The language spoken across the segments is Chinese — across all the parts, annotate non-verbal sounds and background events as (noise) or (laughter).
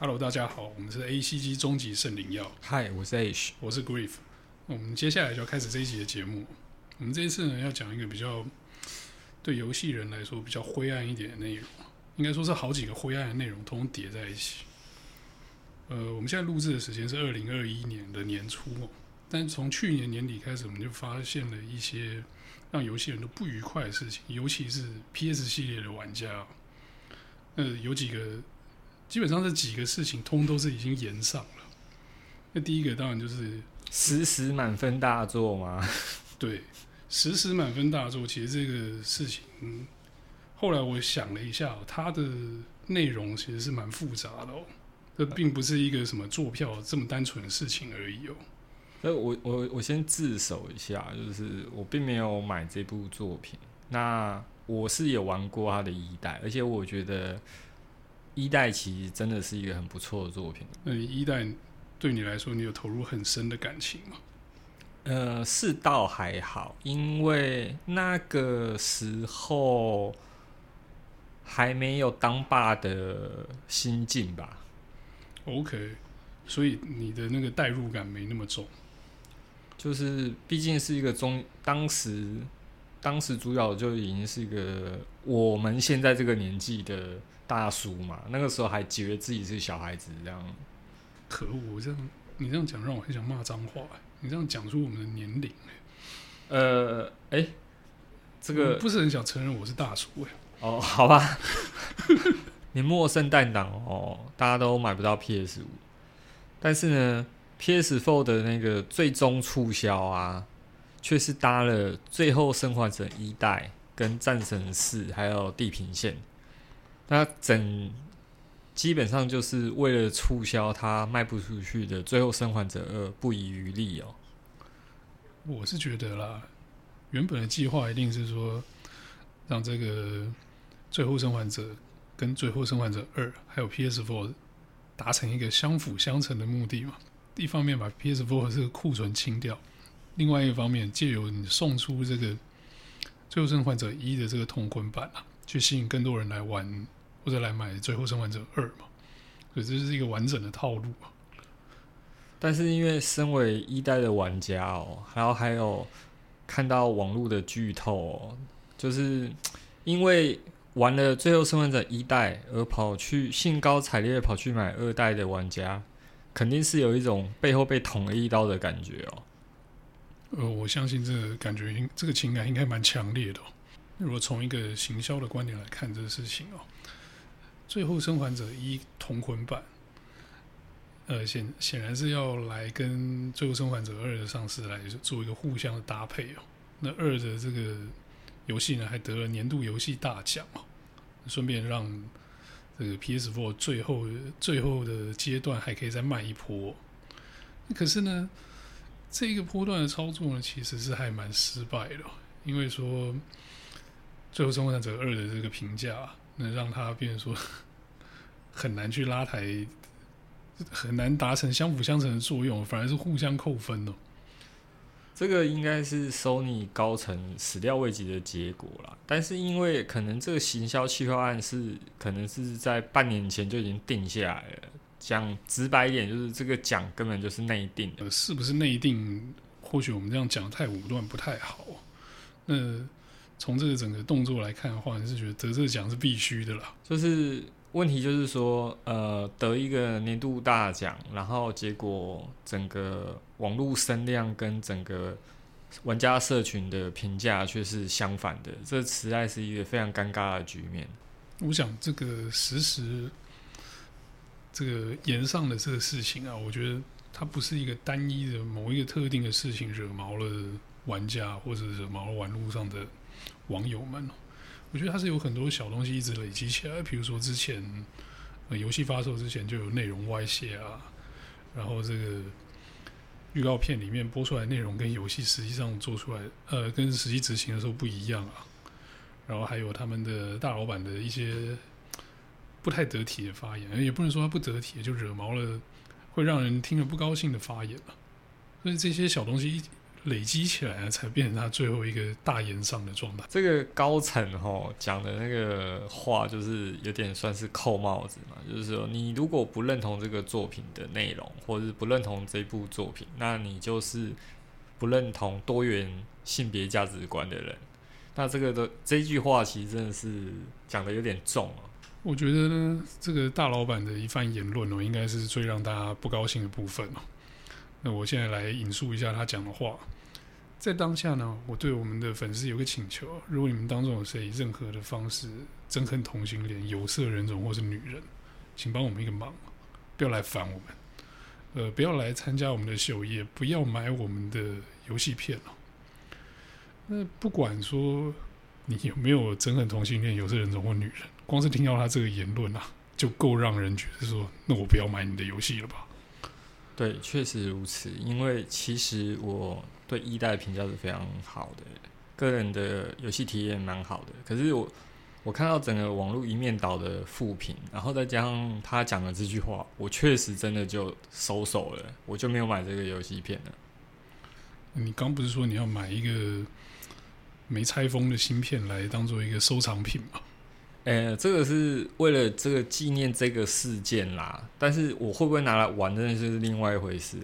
Hello，大家好，我们是 ACG 终极圣灵药。Hi，我是 Ash，我是 Grief。我们接下来就要开始这一集的节目。我们这一次呢，要讲一个比较对游戏人来说比较灰暗一点的内容，应该说是好几个灰暗的内容通通叠在一起。呃，我们现在录制的时间是二零二一年的年初，但从去年年底开始，我们就发现了一些让游戏人都不愉快的事情，尤其是 PS 系列的玩家。呃，有几个，基本上这几个事情通都是已经延上了。那第一个当然就是实时满分大作嘛？(laughs) 对，实时满分大作。其实这个事情，后来我想了一下，它的内容其实是蛮复杂的哦。这并不是一个什么做票这么单纯的事情而已哦。所以我我我先自首一下，就是我并没有买这部作品。那我是有玩过它的一代，而且我觉得一代其实真的是一个很不错的作品。那你一代对你来说，你有投入很深的感情吗？呃，是倒还好，因为那个时候还没有当爸的心境吧。OK，所以你的那个代入感没那么重。就是毕竟是一个中，当时。当时主角就已经是一个我们现在这个年纪的大叔嘛，那个时候还觉得自己是小孩子这样。可恶！这样你这样讲让我很想骂脏话。你这样讲出我们的年龄。呃，哎、欸，这个不是很想承认我是大叔哎。哦，(laughs) 好吧。年末圣诞档哦，大家都买不到 PS 五，但是呢，PS Four 的那个最终促销啊。却是搭了《最后生还者一代》跟《战神四》还有《地平线》，那整基本上就是为了促销它卖不出去的《最后生还者二》不遗余力哦。我是觉得啦，原本的计划一定是说，让这个《最后生还者》跟《最后生还者二》还有 PS4 达成一个相辅相成的目的嘛。一方面把 PS4 这个库存清掉。另外一方面，借由你送出这个《最后生还者一》的这个同捆版啊，去吸引更多人来玩或者来买《最后生还者二》嘛，所以这是一个完整的套路啊。但是因为身为一代的玩家哦，然后还有看到网络的剧透哦，就是因为玩了《最后生还者一代》而跑去兴高采烈跑去买二代的玩家，肯定是有一种背后被捅了一刀的感觉哦。呃，我相信这个感觉应这个情感应该蛮强烈的哦。如果从一个行销的观点来看这个事情哦，《最后生还者一》同捆版，呃，显显然是要来跟《最后生还者二》的上市来做一个互相的搭配哦。那二的这个游戏呢，还得了年度游戏大奖哦，顺便让这个 PS4 最后最后的阶段还可以再卖一波。可是呢，这个波段的操作呢，其实是还蛮失败的，因为说《最后生还者二》的这个评价，能让它变成说很难去拉抬，很难达成相辅相成的作用，反而是互相扣分哦。这个应该是 Sony 高层始料未及的结果啦，但是因为可能这个行销企划案是可能是在半年前就已经定下来了。讲直白一点，就是这个奖根本就是内定的。呃，是不是内定？或许我们这样讲太武断，不太好。那从这个整个动作来看的话，你是觉得得这个奖是必须的啦？就是问题就是说，呃，得一个年度大奖，然后结果整个网络声量跟整个玩家社群的评价却是相反的，这实在是一个非常尴尬的局面。我想这个实时。这个炎上的这个事情啊，我觉得它不是一个单一的某一个特定的事情惹毛了玩家，或者惹毛了网络上的网友们。我觉得它是有很多小东西一直累积起来，比如说之前呃游戏发售之前就有内容外泄啊，然后这个预告片里面播出来内容跟游戏实际上做出来呃跟实际执行的时候不一样啊，然后还有他们的大老板的一些。不太得体的发言，也不能说他不得体，就惹毛了会让人听了不高兴的发言了。所以这些小东西一累积起来才变成他最后一个大言上的状态。这个高层哈讲的那个话，就是有点算是扣帽子嘛，就是说你如果不认同这个作品的内容，或者是不认同这部作品，那你就是不认同多元性别价值观的人。那这个的这句话其实真的是讲的有点重啊。我觉得呢，这个大老板的一番言论哦，应该是最让大家不高兴的部分哦。那我现在来引述一下他讲的话。在当下呢，我对我们的粉丝有个请求：如果你们当中有谁以任何的方式憎恨同性恋、有色人种或是女人，请帮我们一个忙，不要来烦我们。呃，不要来参加我们的秀，也不要买我们的游戏片哦。那不管说你有没有憎恨同性恋、有色人种或女人，光是听到他这个言论啊，就够让人觉得说，那我不要买你的游戏了吧？对，确实如此。因为其实我对一代评价是非常好的，个人的游戏体验蛮好的。可是我我看到整个网络一面倒的负评，然后再加上他讲的这句话，我确实真的就收手了，我就没有买这个游戏片了。你刚不是说你要买一个没拆封的芯片来当做一个收藏品吗？呃，这个是为了这个纪念这个事件啦，但是我会不会拿来玩，真的是另外一回事。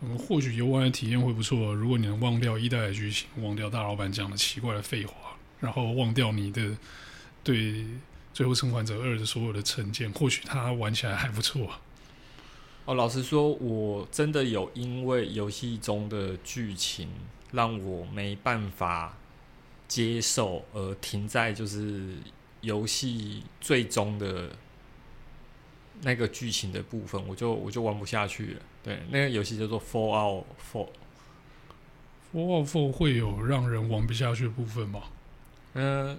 嗯，或许游玩的体验会不错，如果你能忘掉一代的剧情，忘掉大老板讲的奇怪的废话，然后忘掉你的对《最后生还者二》的所有的成见，或许它玩起来还不错。哦，老实说，我真的有因为游戏中的剧情让我没办法接受，而停在就是。游戏最终的那个剧情的部分，我就我就玩不下去了。对，那个游戏叫做 Fallout 4。Fallout 4会有让人玩不下去的部分吗？嗯、呃，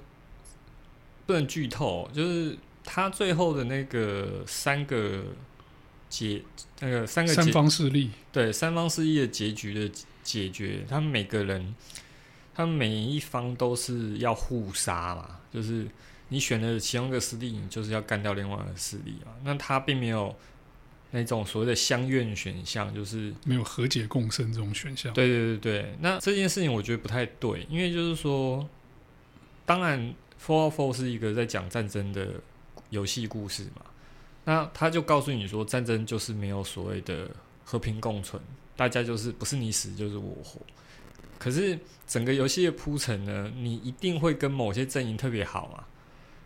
不能剧透，就是他最后的那个三个结，那个三个三方势力，对，三方势力的结局的解决，他们每个人，他们每一方都是要互杀嘛，就是。你选了其中一个势力，你就是要干掉另外一个势力啊。那他并没有那种所谓的相愿选项，就是没有和解共生这种选项。对对对对，那这件事情我觉得不太对，因为就是说，当然《Fallout 4》是一个在讲战争的游戏故事嘛。那他就告诉你说，战争就是没有所谓的和平共存，大家就是不是你死就是我活。可是整个游戏的铺陈呢，你一定会跟某些阵营特别好嘛。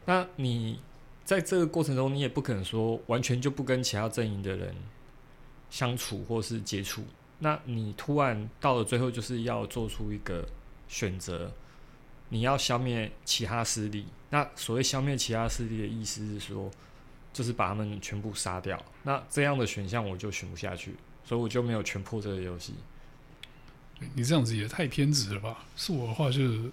那你在这个过程中，你也不可能说完全就不跟其他阵营的人相处或是接触。那你突然到了最后，就是要做出一个选择，你要消灭其他势力。那所谓消灭其他势力的意思是说，就是把他们全部杀掉。那这样的选项我就选不下去，所以我就没有全破这个游戏。你这样子也太偏执了吧？是我的话就是。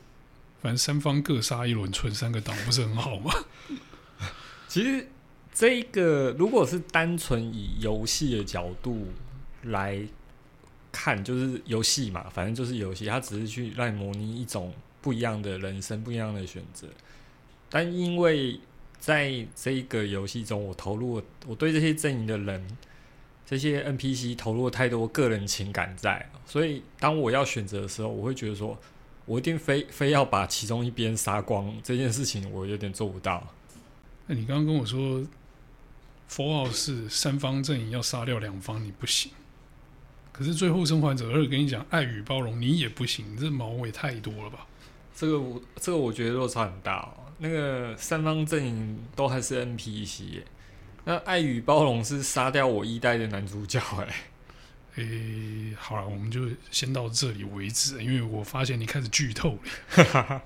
反正三方各杀一轮，存三个档，不是很好吗？(laughs) 其实这个如果是单纯以游戏的角度来看，就是游戏嘛，反正就是游戏，它只是去让你模拟一种不一样的人生，不一样的选择。但因为在这个游戏中，我投入，我对这些阵营的人、这些 NPC 投入了太多个人情感在，所以当我要选择的时候，我会觉得说。我一定非非要把其中一边杀光这件事情，我有点做不到。那你刚刚跟我说，Fallout 是三方阵营要杀掉两方，你不行。可是最后生还者二跟你讲爱与包容，你也不行，你这毛尾太多了吧？这个我这个我觉得落差很大哦。那个三方阵营都还是 NPC，那爱与包容是杀掉我一代的男主角哎。诶、好了，我们就先到这里为止，因为我发现你开始剧透了。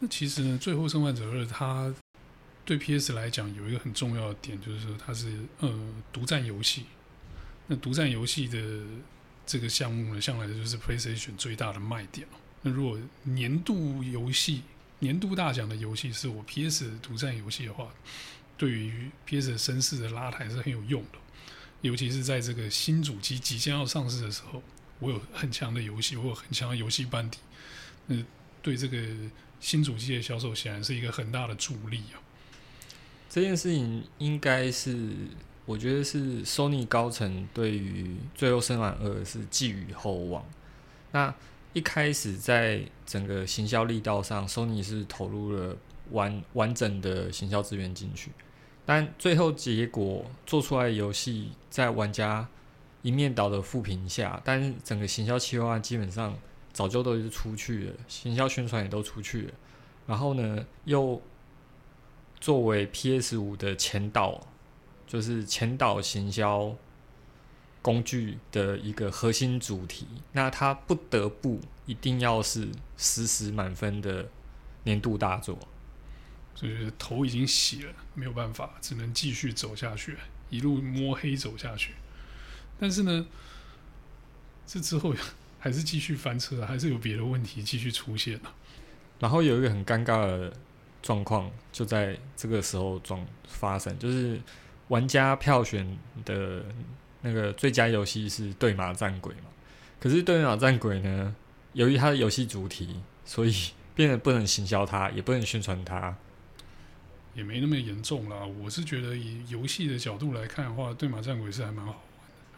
那其实呢，《最后生还者二》它对 PS 来讲有一个很重要的点，就是说它是呃独占游戏。那独占游戏的这个项目呢，向来就是 PlayStation 最大的卖点。那如果年度游戏、年度大奖的游戏是我 PS 独占游戏的话，对于 PS 的声势的拉抬是很有用的。尤其是在这个新主机即将要上市的时候，我有很强的游戏，我有很强的游戏班底，嗯，对这个新主机的销售显然是一个很大的助力啊。这件事情应该是我觉得是 Sony 高层对于《最后生还二》是寄予厚望。那一开始在整个行销力道上，Sony 是投入了完完整的行销资源进去，但最后结果做出来的游戏在玩家一面倒的负评下，但是整个行销企划基本上早就都是出去了，行销宣传也都出去了，然后呢，又作为 PS 五的前导，就是前导行销工具的一个核心主题，那它不得不一定要是实时满分的年度大作，所以头已经洗了，没有办法，只能继续走下去，一路摸黑走下去。但是呢，这之后还是继续翻车，还是有别的问题继续出现了。然后有一个很尴尬的状况，就在这个时候状发生，就是玩家票选的那个最佳游戏是《对马战鬼》嘛。可是《对马战鬼》呢，由于它的游戏主题，所以变得不能行销它，也不能宣传它。也没那么严重啦。我是觉得以游戏的角度来看的话，《对马战鬼》是还蛮好玩的。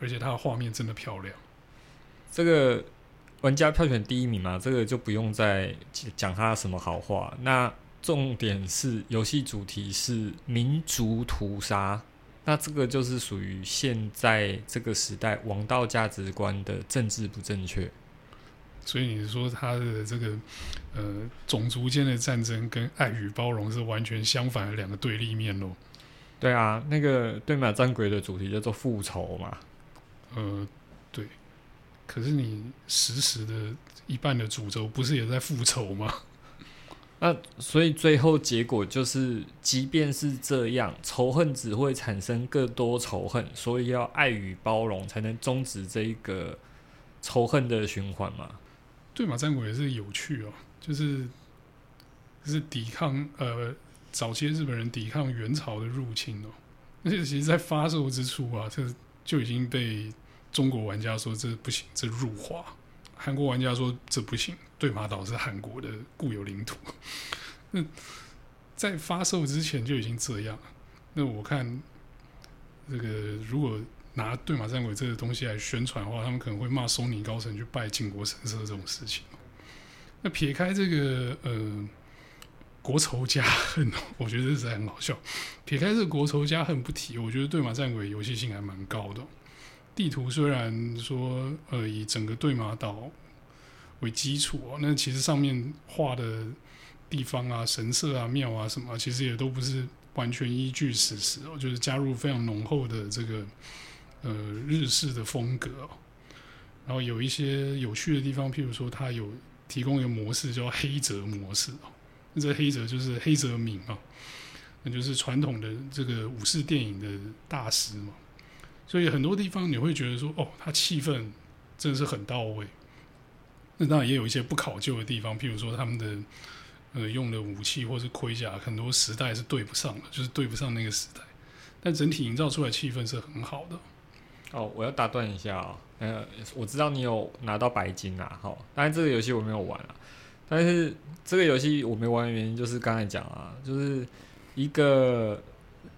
而且它的画面真的漂亮。这个玩家票选第一名嘛，这个就不用再讲它什么好话。那重点是游戏主题是民族屠杀，那这个就是属于现在这个时代王道价值观的政治不正确。所以你说他的这个呃种族间的战争跟爱与包容是完全相反的两个对立面喽？对啊，那个对马战鬼的主题叫做复仇嘛。呃，对，可是你实时的一半的主轴不是也在复仇吗？(laughs) 那所以最后结果就是，即便是这样，仇恨只会产生更多仇恨，所以要爱与包容才能终止这一个仇恨的循环嘛。对马战鬼也是有趣哦，就是就是抵抗呃早期日本人抵抗元朝的入侵哦，而且其实在发售之初啊，这就已经被。中国玩家说这不行，这入华；韩国玩家说这不行，对马岛是韩国的固有领土。那在发售之前就已经这样。那我看这个如果拿《对马战鬼》这个东西来宣传的话，他们可能会骂索尼高层去拜靖国神社这种事情。那撇开这个呃国仇家恨，我觉得这是很好笑。撇开这个国仇家恨不提，我觉得《对马战鬼》游戏性还蛮高的。地图虽然说，呃，以整个对马岛为基础哦，那其实上面画的地方啊、神社啊、庙啊什么，其实也都不是完全依据史实哦，就是加入非常浓厚的这个呃日式的风格哦。然后有一些有趣的地方，譬如说，它有提供一个模式叫黑泽模式哦，那这黑泽就是黑泽明啊，那就是传统的这个武士电影的大师嘛。所以很多地方你会觉得说，哦，它气氛真的是很到位。那当然也有一些不考究的地方，譬如说他们的呃用的武器或是盔甲，很多时代是对不上的，就是对不上那个时代。但整体营造出来气氛是很好的。哦，我要打断一下啊，呃，我知道你有拿到白金啊，好，当然这个游戏我没有玩啊。但是这个游戏我没玩的原因就是刚才讲啊，就是一个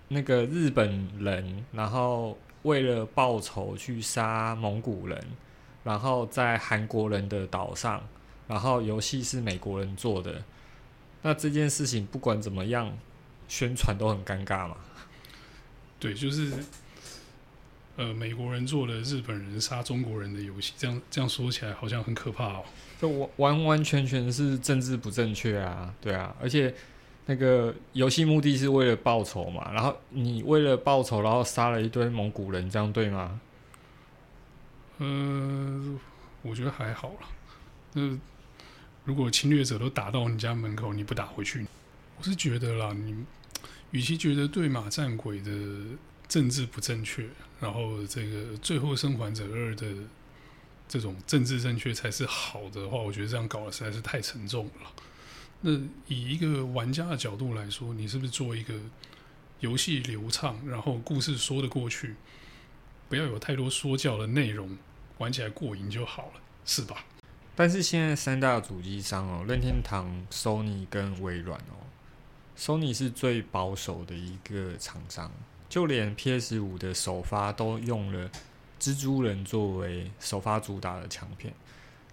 那个日本人，然后。为了报仇去杀蒙古人，然后在韩国人的岛上，然后游戏是美国人做的，那这件事情不管怎么样，宣传都很尴尬嘛。对，就是呃，美国人做的日本人杀中国人的游戏，这样这样说起来好像很可怕哦。就完完完全全是政治不正确啊，对啊，而且。那个游戏目的是为了报仇嘛，然后你为了报仇，然后杀了一堆蒙古人，这样对吗？呃，我觉得还好啦。那如果侵略者都打到你家门口，你不打回去，我是觉得啦，你与其觉得对马战鬼的政治不正确，然后这个最后生还者二的这种政治正确才是好的话，我觉得这样搞的实在是太沉重了。那以一个玩家的角度来说，你是不是做一个游戏流畅，然后故事说得过去，不要有太多说教的内容，玩起来过瘾就好了，是吧？但是现在三大主机商哦，任天堂、Sony 跟微软哦，Sony 是最保守的一个厂商，就连 PS 五的首发都用了蜘蛛人作为首发主打的强片。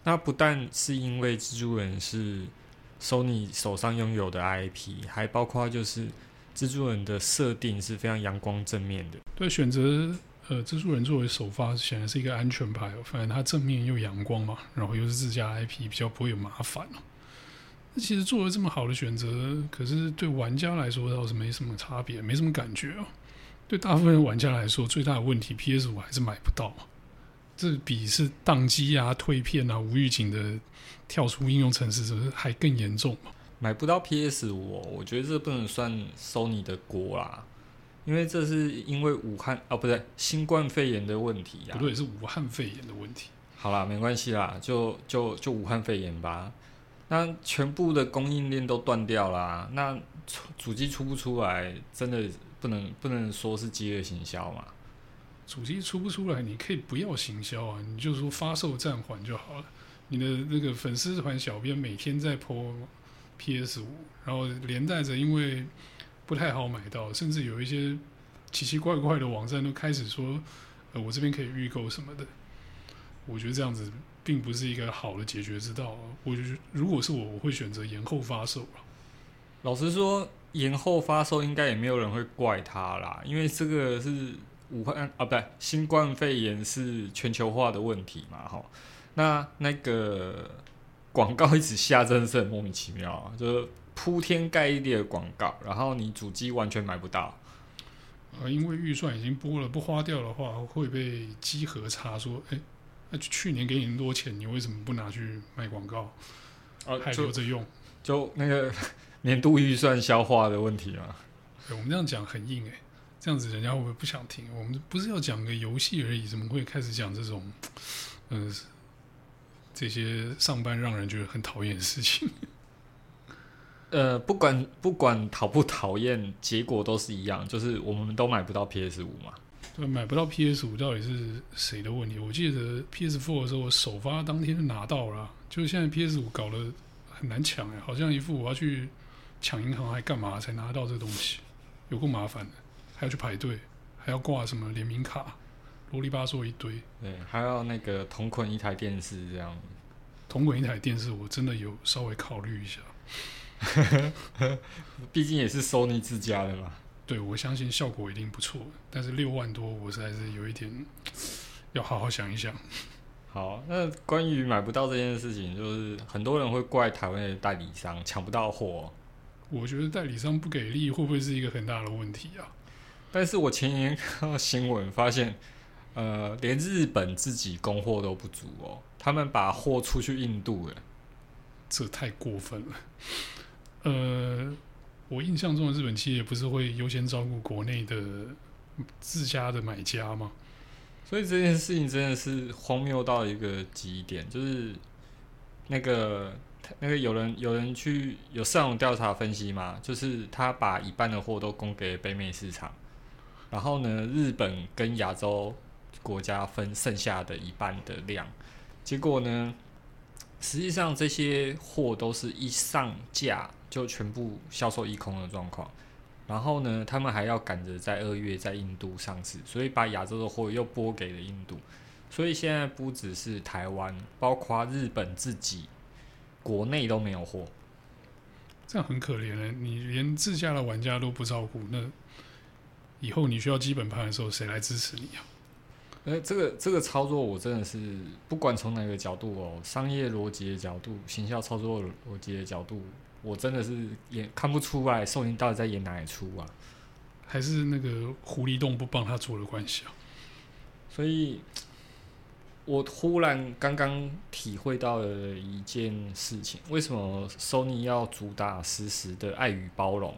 那不但是因为蜘蛛人是 Sony 手上拥有的 IP，还包括就是蜘蛛人的设定是非常阳光正面的。对，选择呃蜘蛛人作为首发，显然是一个安全牌哦。反正它正面又阳光嘛，然后又是自家 IP，比较不会有麻烦。那其实做了这么好的选择，可是对玩家来说倒是没什么差别，没什么感觉哦。对大部分玩家来说，最大的问题 PS 五还是买不到。这比是宕机啊、退片啊、无预警的跳出应用程式，是不是还更严重？买不到 PS 五，我觉得这不能算 Sony 的锅啦，因为这是因为武汉啊，不对，新冠肺炎的问题啊，不对，是武汉肺炎的问题。好啦，没关系啦，就就就武汉肺炎吧。那全部的供应链都断掉啦，那主机出不出来，真的不能不能说是饥饿行销嘛？主机出不出来，你可以不要行销啊，你就说发售暂缓就好了。你的那个粉丝团小编每天在 po PS 五，然后连带着因为不太好买到，甚至有一些奇奇怪怪的网站都开始说，呃，我这边可以预购什么的。我觉得这样子并不是一个好的解决之道。我觉得如果是我，我会选择延后发售。老实说，延后发售应该也没有人会怪他啦，因为这个是。武汉啊，不对，新冠肺炎是全球化的问题嘛，哈。那那个广告一直下，真的是很莫名其妙啊，就是铺天盖地的广告，然后你主机完全买不到。呃，因为预算已经拨了，不花掉的话会被稽核查说，哎，那去年给你那么多钱，你为什么不拿去卖广告？啊，还留着用？就那个年度预算消化的问题嘛。我们这样讲很硬哎。这样子人家会不会不想听？我们不是要讲个游戏而已，怎么会开始讲这种，呃，这些上班让人觉得很讨厌的事情？(laughs) 呃，不管不管讨不讨厌，结果都是一样，就是我们都买不到 PS 五嘛。对，买不到 PS 五到底是谁的问题？我记得 PS Four 的时候，我首发当天就拿到了，就是现在 PS 五搞得很难抢哎，好像一副我要去抢银行还干嘛才拿到这东西，有够麻烦的。还要去排队，还要挂什么联名卡，啰里吧嗦一堆。对，还要那个同捆一台电视这样。同捆一台电视，我真的有稍微考虑一下。(laughs) 毕竟也是 Sony 自家的嘛。对，我相信效果一定不错。但是六万多，我实在是有一点要好好想一想。好，那关于买不到这件事情，就是很多人会怪台湾的代理商抢不到货。我觉得代理商不给力，会不会是一个很大的问题啊？但是我前几天看到新闻，发现，呃，连日本自己供货都不足哦，他们把货出去印度了，这太过分了。呃，我印象中的日本企业不是会优先照顾国内的自家的买家吗？所以这件事情真的是荒谬到一个极点，就是那个那个有人有人去有上网调查分析嘛，就是他把一半的货都供给北美市场。然后呢，日本跟亚洲国家分剩下的一半的量，结果呢，实际上这些货都是一上架就全部销售一空的状况。然后呢，他们还要赶着在二月在印度上市，所以把亚洲的货又拨给了印度。所以现在不只是台湾，包括日本自己国内都没有货，这样很可怜的。你连自家的玩家都不照顾，那。以后你需要基本盘的时候，谁来支持你啊？呃，这个这个操作我真的是不管从哪个角度哦，商业逻辑的角度、行销操作逻辑的角度，我真的是也看不出来，宋宁到底在演哪一出啊？还是那个狐狸洞不帮他做的关系啊？所以，我忽然刚刚体会到了一件事情：为什么索尼要主打实时的爱与包容？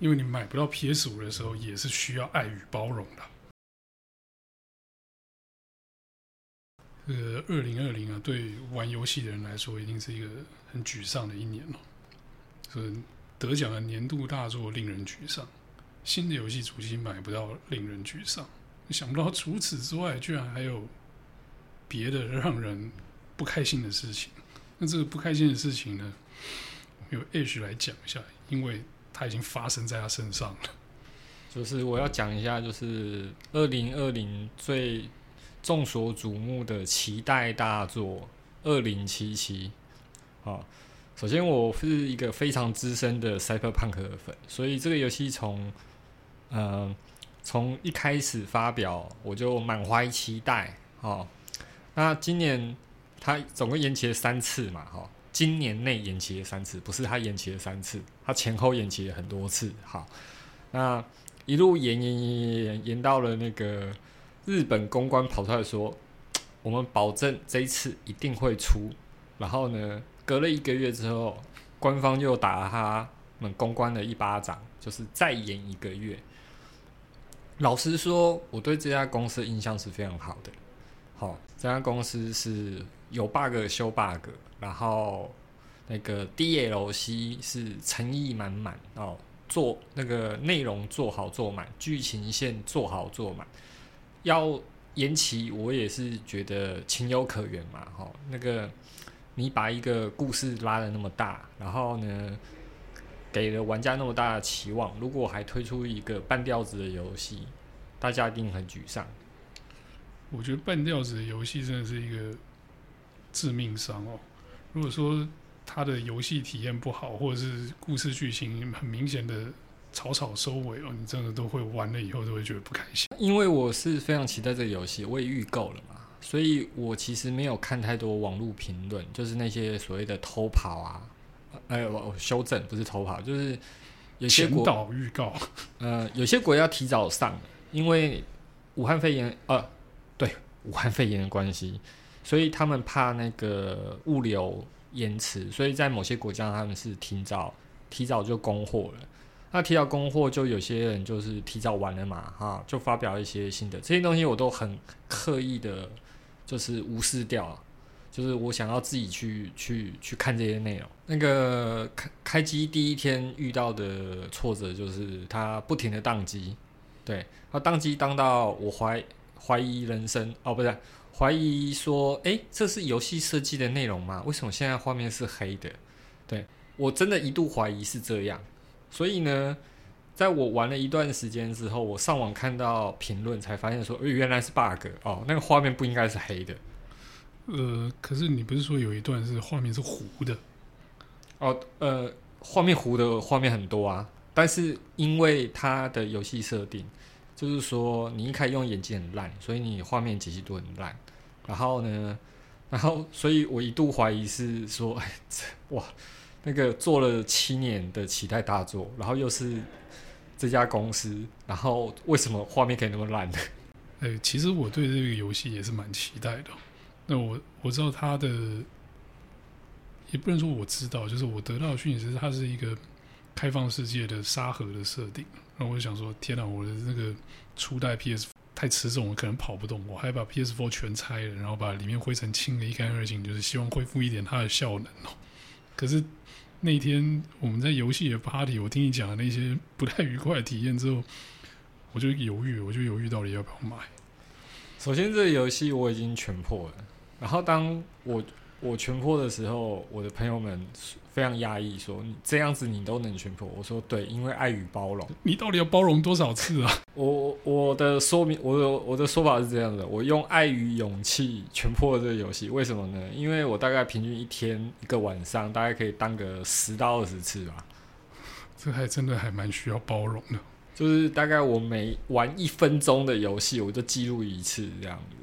因为你买不到 PS 五的时候，也是需要爱与包容的。这个二零二零啊，对玩游戏的人来说，一定是一个很沮丧的一年了。所以得奖的年度大作令人沮丧，新的游戏主机买不到令人沮丧。想不到除此之外，居然还有别的让人不开心的事情。那这个不开心的事情呢，由 H 来讲一下，因为。它已经发生在他身上了。就是我要讲一下，就是二零二零最众所瞩目的期待大作《二零七七》。好，首先我是一个非常资深的 Cyberpunk 粉，所以这个游戏从嗯从一开始发表我就满怀期待。好，那今年它总共延期了三次嘛？哈，今年内延期了三次，不是它延期了三次，它前后延期了很多次。好，那。一路延延延延延延到了那个日本公关跑出来说，我们保证这一次一定会出。然后呢，隔了一个月之后，官方又打了他们公关的一巴掌，就是再延一个月。老实说，我对这家公司印象是非常好的。好，这家公司是有 bug 修 bug，然后那个 DLC 是诚意满满哦。做那个内容做好做满，剧情线做好做满，要延期我也是觉得情有可原嘛。哈，那个你把一个故事拉的那么大，然后呢，给了玩家那么大的期望，如果还推出一个半吊子的游戏，大家一定很沮丧。我觉得半吊子的游戏真的是一个致命伤哦。如果说他的游戏体验不好，或者是故事剧情很明显的草草收尾哦，你真的都会玩了以后都会觉得不开心。因为我是非常期待这个游戏，我也预购了嘛，所以我其实没有看太多网络评论，就是那些所谓的偷跑啊，哎，我修正不是偷跑，就是有些国预告，呃，有些国家提早上，因为武汉肺炎，呃，对，(laughs) 武汉肺炎的关系，所以他们怕那个物流。延迟，所以在某些国家他们是提早提早就供货了。那提早供货，就有些人就是提早完了嘛，哈，就发表一些新的这些东西，我都很刻意的，就是无视掉，就是我想要自己去去去看这些内容。那个开开机第一天遇到的挫折就是它不停的宕机，对，它宕机宕到我怀怀疑人生哦，不是。怀疑说：“诶、欸，这是游戏设计的内容吗？为什么现在画面是黑的？”对，我真的一度怀疑是这样。所以呢，在我玩了一段时间之后，我上网看到评论，才发现说：“原来是 bug 哦，那个画面不应该是黑的。”呃，可是你不是说有一段是画面是糊的？哦，呃，画面糊的画面很多啊，但是因为它的游戏设定。就是说，你一开始用眼睛很烂，所以你画面解析度很烂。然后呢，然后，所以我一度怀疑是说，哎，(laughs) 哇，那个做了七年的期待大作，然后又是这家公司，然后为什么画面可以那么烂呢？(laughs) 哎，其实我对这个游戏也是蛮期待的。那我我知道它的，也不能说我知道，就是我得到的讯息是它是一个开放世界的沙盒的设定。那我就想说，天哪，我的那个初代 PS 太迟重了，可能跑不动。我还把 PS4 全拆了，然后把里面灰尘清得一干二净，就是希望恢复一点它的效能哦。可是那天我们在游戏的 party，我听你讲的那些不太愉快的体验之后，我就犹豫，我就犹豫到底要不要买。首先，这个游戏我已经全破了。然后当我我全破的时候，我的朋友们。非常压抑，说你这样子你都能全破。我说对，因为爱与包容。你到底要包容多少次啊？我我的说明，我的我的说法是这样的：我用爱与勇气全破了这个游戏。为什么呢？因为我大概平均一天一个晚上，大概可以当个十到二十次吧。这还真的还蛮需要包容的。就是大概我每玩一分钟的游戏，我就记录一次这样子。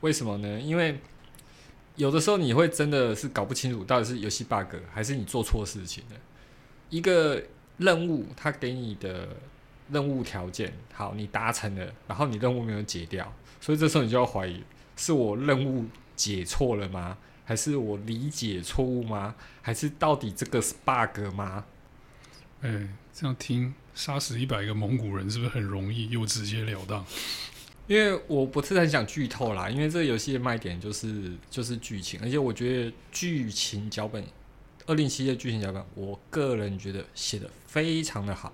为什么呢？因为。有的时候你会真的是搞不清楚到底是游戏 bug 还是你做错事情了。一个任务，他给你的任务条件好，你达成了，然后你任务没有解掉，所以这时候你就要怀疑是我任务解错了吗？还是我理解错误吗？还是到底这个是 bug 吗？哎、这样听杀死一百个蒙古人是不是很容易又直截了当？因为我不是很想剧透啦，因为这个游戏的卖点就是就是剧情，而且我觉得剧情脚本，二零七的剧情脚本，我个人觉得写的非常的好，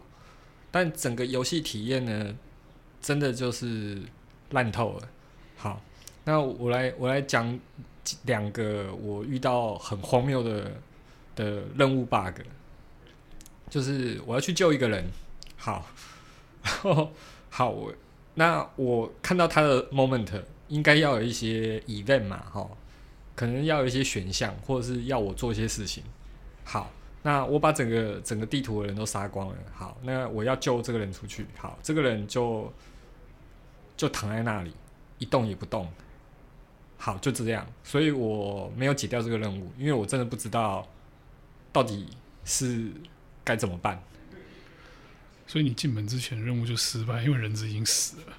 但整个游戏体验呢，真的就是烂透了。好，那我来我来讲两个我遇到很荒谬的的任务 bug，就是我要去救一个人，好。(laughs) 然后好，我那我看到他的 moment 应该要有一些 event 嘛，哈，可能要有一些选项，或者是要我做一些事情。好，那我把整个整个地图的人都杀光了。好，那我要救这个人出去。好，这个人就就躺在那里一动也不动。好，就这样。所以我没有解掉这个任务，因为我真的不知道到底是该怎么办。所以你进门之前任务就失败，因为人质已经死了。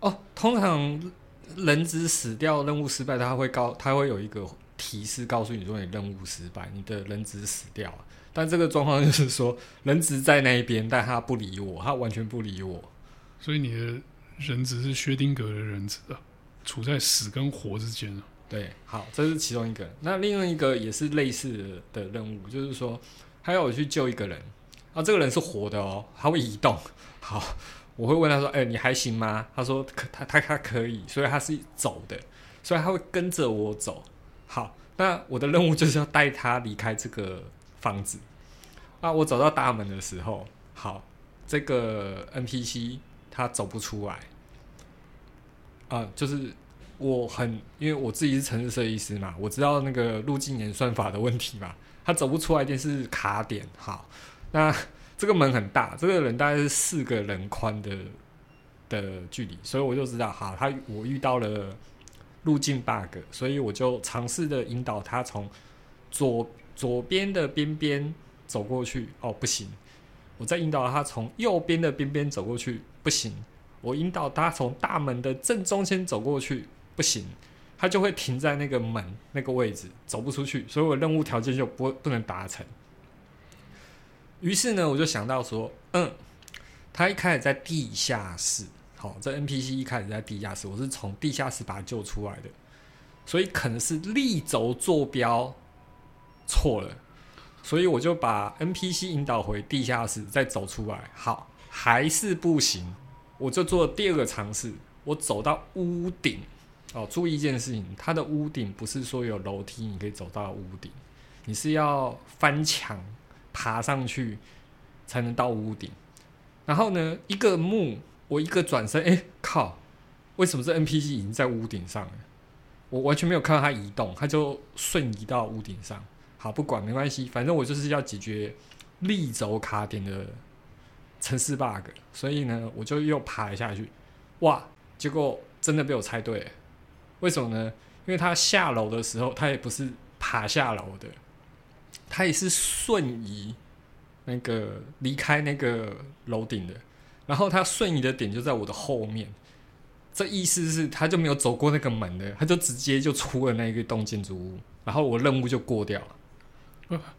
哦，通常人质死掉，任务失败，他会告，他会有一个提示告诉你说你任务失败，你的人质死掉了。但这个状况就是说，人质在那一边，但他不理我，他完全不理我。所以你的人质是薛定谔的人质啊，处在死跟活之间啊。对，好，这是其中一个。那另外一个也是类似的的任务，就是说，他要我去救一个人。啊，这个人是活的哦，他会移动。好，我会问他说：“哎，你还行吗？”他说：“可，他他他可以，所以他是走的，所以他会跟着我走。”好，那我的任务就是要带他离开这个房子。啊，我走到大门的时候，好，这个 NPC 他走不出来。啊，就是我很，因为我自己是城市设计师嘛，我知道那个路径演算法的问题嘛，他走不出来一定是卡点。好。那 (laughs) 这个门很大，这个人大概是四个人宽的的距离，所以我就知道，好，他我遇到了路径 bug，所以我就尝试的引导他从左左边的边边走过去，哦，不行，我再引导他从右边的边边走过去，不行，我引导他从大门的正中间走过去，不行，他就会停在那个门那个位置，走不出去，所以我任务条件就不不能达成。于是呢，我就想到说，嗯，他一开始在地下室，好，这 NPC 一开始在地下室，我是从地下室把他救出来的，所以可能是立轴坐标错了，所以我就把 NPC 引导回地下室，再走出来，好，还是不行，我就做了第二个尝试，我走到屋顶，哦，注意一件事情，它的屋顶不是说有楼梯你可以走到屋顶，你是要翻墙。爬上去才能到屋顶，然后呢，一个木，我一个转身，哎，靠！为什么这 NPC 已经在屋顶上了？我完全没有看到它移动，它就瞬移到屋顶上。好，不管没关系，反正我就是要解决立轴卡点的城市 bug，所以呢，我就又爬了下去。哇！结果真的被我猜对了，为什么呢？因为他下楼的时候，他也不是爬下楼的。他也是瞬移，那个离开那个楼顶的，然后他瞬移的点就在我的后面，这意思是他就没有走过那个门的，他就直接就出了那个栋建筑物，然后我任务就过掉了。啊，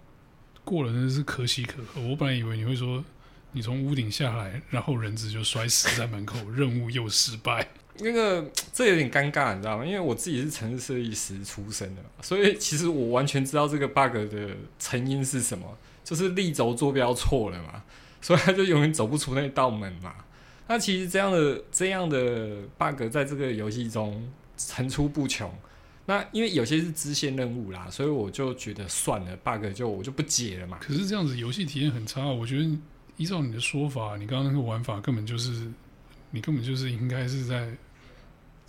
过了真的是可喜可贺。我本来以为你会说你从屋顶下来，然后人质就摔死在门口，任务又失败。那个 (tsk) 这有点尴尬，你知道吗？因为我自己是城市设计师出身的，所以其实我完全知道这个 bug 的成因是什么，就是立轴坐标错了嘛，(laughs) 所以他就永远走不出那道门嘛。那其实这样的这样的 bug 在这个游戏中层出不穷。那因为有些是支线任务啦，所以我就觉得算了，bug 就我就不解了嘛。可是这样子游戏体验很差，我觉得依照你的说法，你刚刚那个玩法根本就是你根本就是应该是在。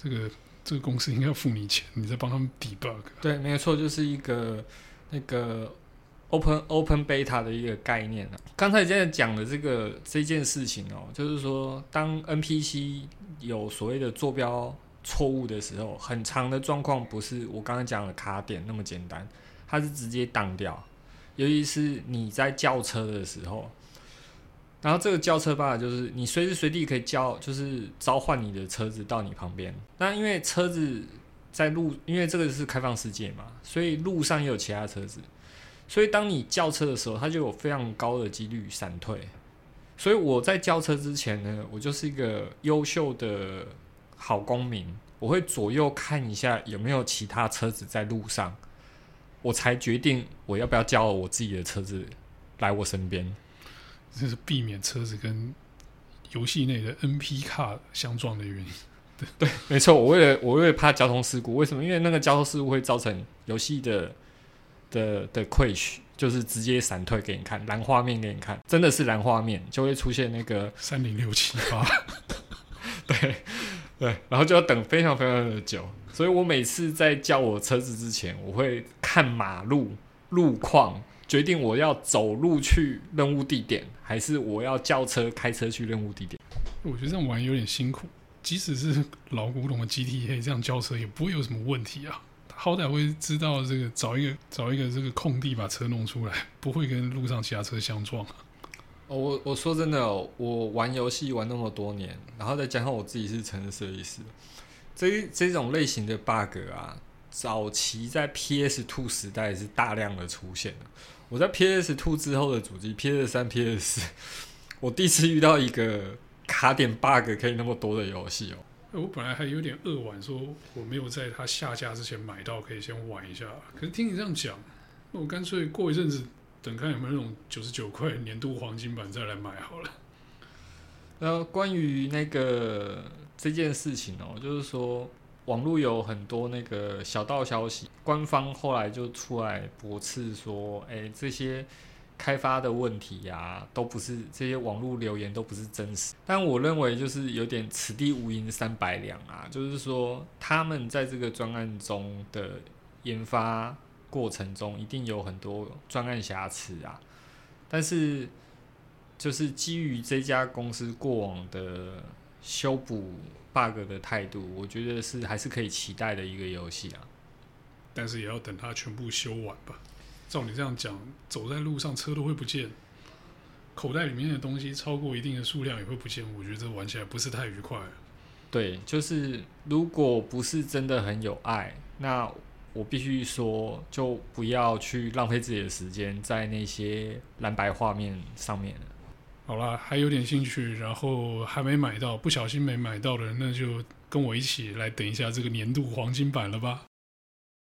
这个这个公司应该要付你钱，你在帮他们 debug。对，没有错，就是一个那个 open open beta 的一个概念啊。刚才在讲的这个这件事情哦，就是说，当 NPC 有所谓的坐标错误的时候，很长的状况不是我刚刚讲的卡点那么简单，它是直接挡掉。尤其是你在叫车的时候。然后这个叫车吧，就是你随时随地可以叫，就是召唤你的车子到你旁边。那因为车子在路，因为这个是开放世界嘛，所以路上也有其他车子。所以当你叫车的时候，它就有非常高的几率闪退。所以我在叫车之前呢，我就是一个优秀的好公民，我会左右看一下有没有其他车子在路上，我才决定我要不要叫我自己的车子来我身边。这是避免车子跟游戏内的 NP 卡相撞的原因。对对，没错。我为了我为了怕交通事故，为什么？因为那个交通事故会造成游戏的的的 crash，就是直接闪退给你看，蓝画面给你看，真的是蓝画面，就会出现那个 (laughs) 三零六七八，(laughs) 对对，然后就要等非常非常的久，所以我每次在叫我车子之前，我会看马路路况，决定我要走路去任务地点，还是我要叫车开车去任务地点。我觉得这样玩有点辛苦，即使是老古董的 GTA 这样叫车也不会有什么问题啊。好歹会知道这个找一个找一个这个空地把车弄出来，不会跟路上其他车相撞。哦，我我说真的哦，我玩游戏玩那么多年，然后再加上我自己是城市设计师，这这种类型的 bug 啊，早期在 PS Two 时代是大量的出现的。我在 PS Two 之后的主机 PS 三、PS 四，(laughs) 我第一次遇到一个卡点 bug 可以那么多的游戏哦。我本来还有点扼腕，说我没有在它下架之前买到，可以先玩一下。可是听你这样讲，那我干脆过一阵子，等看有没有那种九十九块年度黄金版再来买好了。然 (laughs) 后关于那个这件事情哦，就是说网络有很多那个小道消息，官方后来就出来驳斥说，哎，这些。开发的问题呀、都不是这些网络留言都不是真实。但我认为就是有点此地无银三百两啊，就是说他们在这个专案中的研发过程中，一定有很多专案瑕疵啊。但是就是基于这家公司过往的修补 bug 的态度，我觉得是还是可以期待的一个游戏啊。但是也要等它全部修完吧。照你这样讲，走在路上车都会不见，口袋里面的东西超过一定的数量也会不见。我觉得这玩起来不是太愉快。对，就是如果不是真的很有爱，那我必须说，就不要去浪费自己的时间在那些蓝白画面上面了。好啦，还有点兴趣，然后还没买到，不小心没买到的，那就跟我一起来等一下这个年度黄金版了吧。